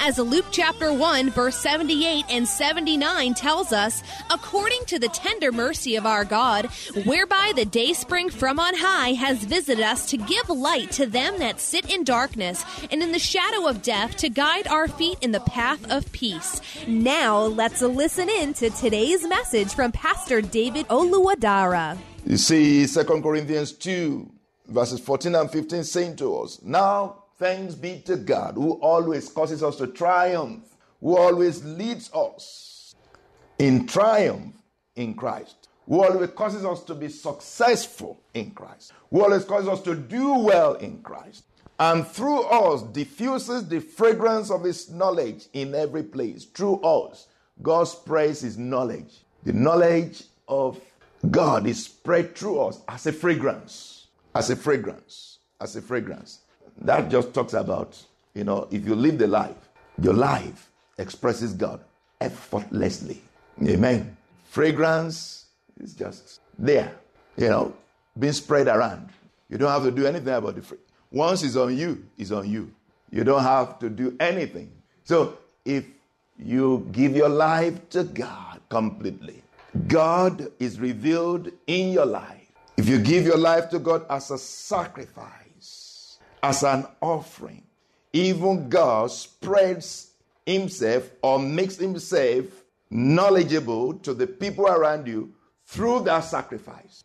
As Luke chapter 1, verse 78 and 79 tells us, according to the tender mercy of our God, whereby the day spring from on high has visited us to give light to them that sit in darkness and in the shadow of death to guide our feet in the path of peace. Now let's listen in to today's message from Pastor David Oluwadara. You see, 2 Corinthians 2, verses 14 and 15 saying to us, Now thanks be to God who always causes us to triumph, who always leads us in triumph in Christ, who always causes us to be successful in Christ, who always causes us to do well in Christ, and through us diffuses the fragrance of his knowledge in every place. Through us, God spreads his knowledge. The knowledge of God is spread through us as a fragrance, as a fragrance, as a fragrance. That just talks about, you know, if you live the life, your life expresses God effortlessly. Amen. Fragrance is just there, you know, being spread around. You don't have to do anything about the fragrance. Once it's on you, it's on you. You don't have to do anything. So if you give your life to God completely, God is revealed in your life. If you give your life to God as a sacrifice, as an offering, even God spreads Himself or makes Himself knowledgeable to the people around you through that sacrifice.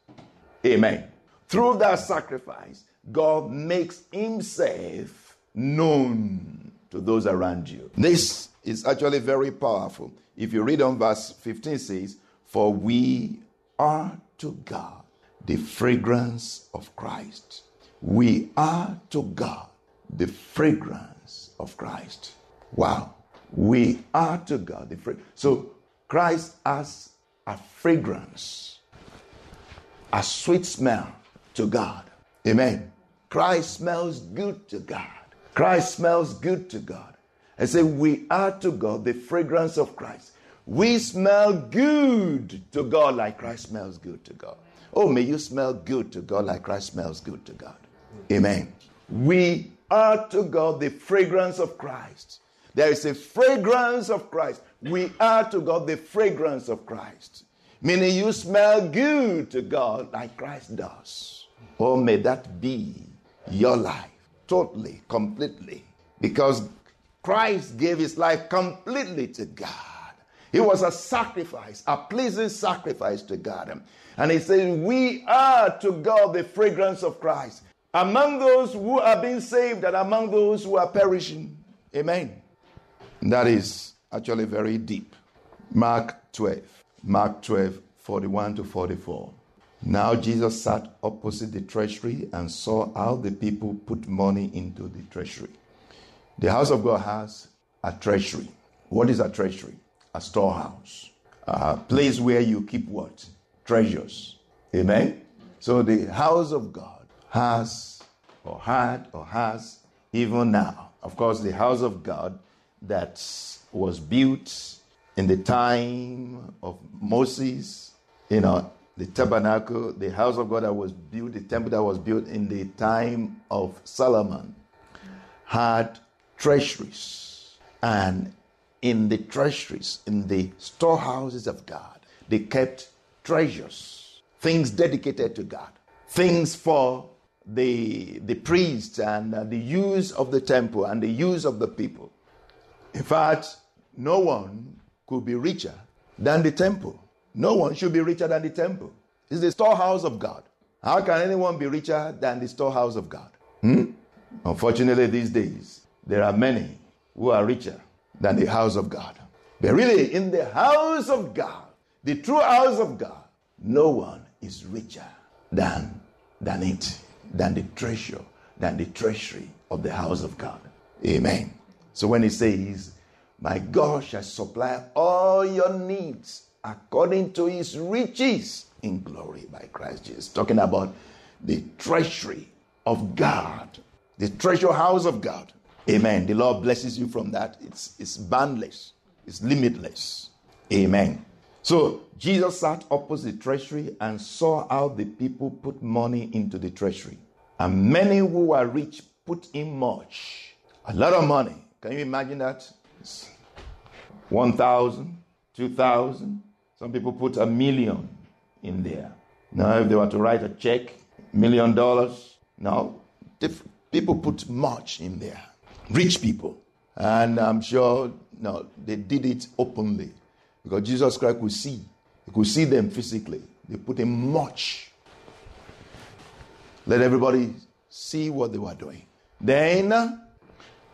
Amen. Through that sacrifice, God makes Himself known to those around you. This is actually very powerful. If you read on verse 15, says, For we are to God the fragrance of Christ. We are to God the fragrance of Christ. Wow. We are to God the fragrance. So Christ has a fragrance, a sweet smell to God. Amen. Christ smells good to God. Christ smells good to God. I say, we are to God the fragrance of Christ. We smell good to God like Christ smells good to God. Oh, may you smell good to God like Christ smells good to God. Amen. We are to God the fragrance of Christ. There is a fragrance of Christ. We are to God the fragrance of Christ. Meaning you smell good to God like Christ does. Oh, may that be your life totally, completely. Because Christ gave his life completely to God. It was a sacrifice, a pleasing sacrifice to God. And he says, We are to God the fragrance of Christ among those who are being saved and among those who are perishing. Amen. That is actually very deep. Mark 12. Mark 12, 41 to 44. Now Jesus sat opposite the treasury and saw how the people put money into the treasury. The house of God has a treasury. What is a treasury? A storehouse. A place where you keep what? Treasures. Amen? So the house of God has, or had, or has, even now. Of course, the house of God that was built in the time of Moses, you know, the tabernacle, the house of God that was built, the temple that was built in the time of Solomon, had treasuries. And in the treasuries, in the storehouses of God, they kept treasures, things dedicated to God, things for the, the priests and uh, the use of the temple and the use of the people. In fact, no one could be richer than the temple. No one should be richer than the temple. It's the storehouse of God. How can anyone be richer than the storehouse of God? Hmm? Unfortunately, these days, there are many who are richer than the house of God. But really, in the house of God, the true house of God, no one is richer than, than it, than the treasure, than the treasury of the house of God. Amen. So when he says, My God shall supply all your needs according to his riches in glory by Christ Jesus, talking about the treasury of God, the treasure house of God. Amen. The Lord blesses you from that. It's, it's boundless, it's limitless. Amen. So Jesus sat opposite the treasury and saw how the people put money into the treasury. And many who were rich put in much, a lot of money. Can you imagine that? 1,000, 2,000. Some people put a million in there. Now, if they were to write a check, million dollars, no, people put much in there. Rich people. And I'm sure no, they did it openly because Jesus Christ could see. He could see them physically. They put in much. Let everybody see what they were doing. Then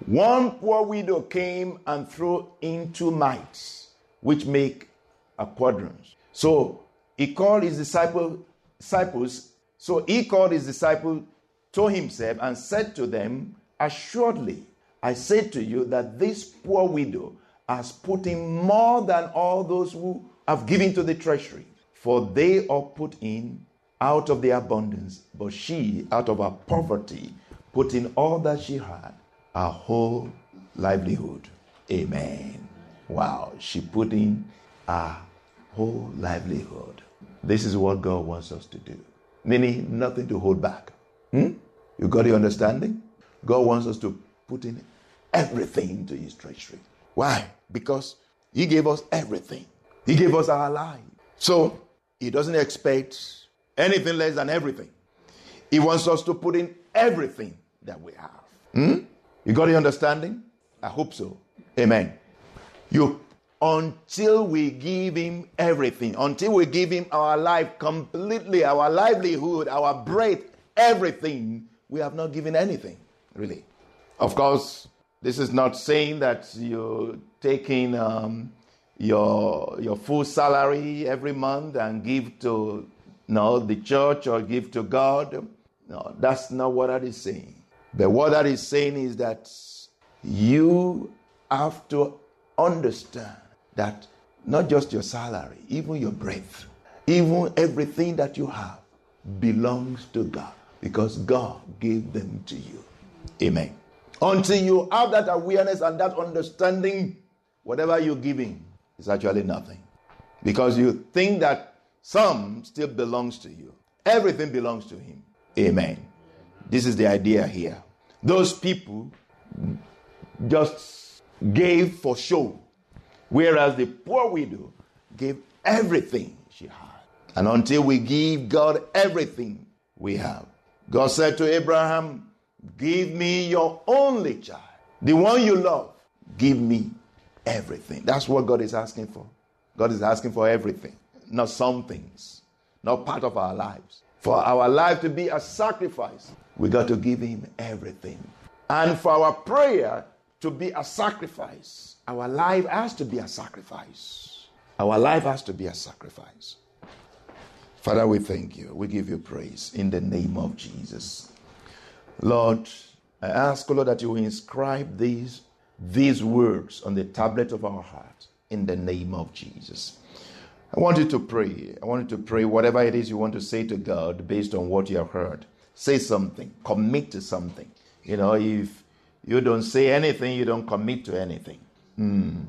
one poor widow came and threw in two mites, which make a quadrant. So he called his disciple, disciples. So he called his disciple to himself and said to them, Assuredly, I say to you that this poor widow has put in more than all those who have given to the treasury, for they are put in out of the abundance, but she, out of her poverty, put in all that she had, her whole livelihood. Amen. Wow, she put in her whole livelihood. This is what God wants us to do. Meaning, nothing to hold back. Hmm? You got the understanding? God wants us to put in everything into His treasury. Why? Because He gave us everything. He gave us our life. So He doesn't expect anything less than everything. He wants us to put in everything that we have. Hmm? You got the understanding? I hope so. Amen. You until we give him everything, until we give him our life completely, our livelihood, our breath, everything, we have not given anything, really. Of course, this is not saying that you're taking um, your, your full salary every month and give to no, the church or give to God. No, that's not what that is saying. But what that is saying is that you have to understand that not just your salary, even your breath, even everything that you have belongs to God because God gave them to you. Amen. Until you have that awareness and that understanding, whatever you're giving is actually nothing. Because you think that some still belongs to you. Everything belongs to Him. Amen. This is the idea here. Those people just gave for show, whereas the poor widow gave everything she had. And until we give God everything we have, God said to Abraham, Give me your only child, the one you love. Give me everything. That's what God is asking for. God is asking for everything, not some things, not part of our lives. For our life to be a sacrifice, we got to give Him everything. And for our prayer to be a sacrifice, our life has to be a sacrifice. Our life has to be a sacrifice. Father, we thank you. We give you praise in the name of Jesus. Lord, I ask, Lord, that you inscribe these, these words on the tablet of our heart in the name of Jesus. I want you to pray. I want you to pray whatever it is you want to say to God based on what you have heard. Say something, commit to something. You know, if you don't say anything, you don't commit to anything. Mm.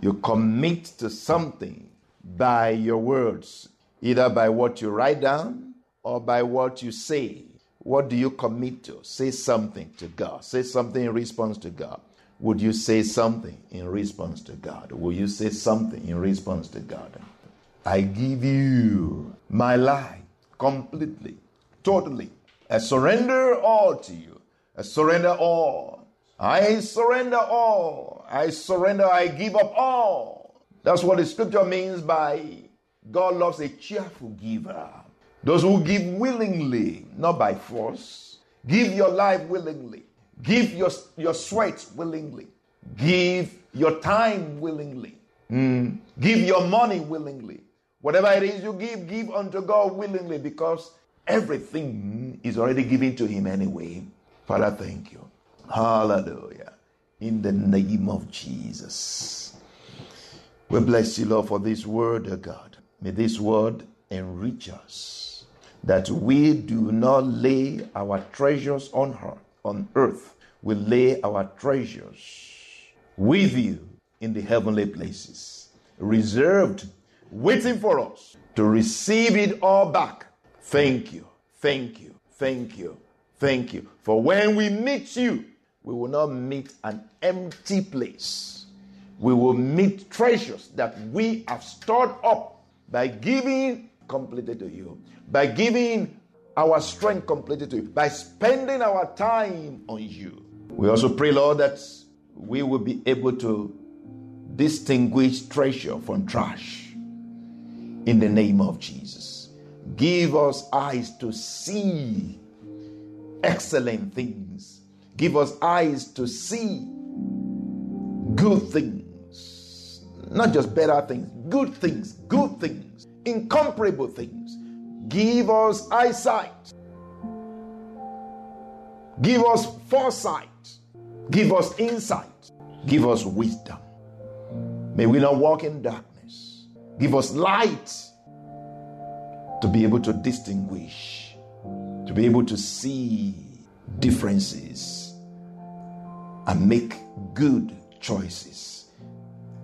You commit to something by your words, either by what you write down or by what you say. What do you commit to? Say something to God. Say something in response to God. Would you say something in response to God? Will you say something in response to God? I give you my life completely, totally. I surrender all to you. I surrender all. I surrender all. I surrender. I give up all. That's what the scripture means by God loves a cheerful giver. Those who give willingly, not by force. Give your life willingly. Give your, your sweat willingly. Give your time willingly. Mm. Give your money willingly. Whatever it is you give, give unto God willingly because everything is already given to Him anyway. Father, thank you. Hallelujah. In the name of Jesus. We bless you, Lord, for this word, O God. May this word enrich us that we do not lay our treasures on her, on earth. We lay our treasures with you in the heavenly places, reserved, waiting for us to receive it all back. Thank you, thank you, thank you, thank you. For when we meet you, we will not meet an empty place. We will meet treasures that we have stored up by giving completely to you, by giving our strength completely to you, by spending our time on you. We also pray, Lord, that we will be able to distinguish treasure from trash in the name of Jesus. Give us eyes to see excellent things. Give us eyes to see good things, not just better things, good things, good things, incomparable things. Give us eyesight. Give us foresight. Give us insight. Give us wisdom. May we not walk in darkness. Give us light to be able to distinguish, to be able to see differences and make good choices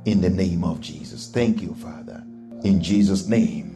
in the name of Jesus. Thank you, Father. In Jesus' name.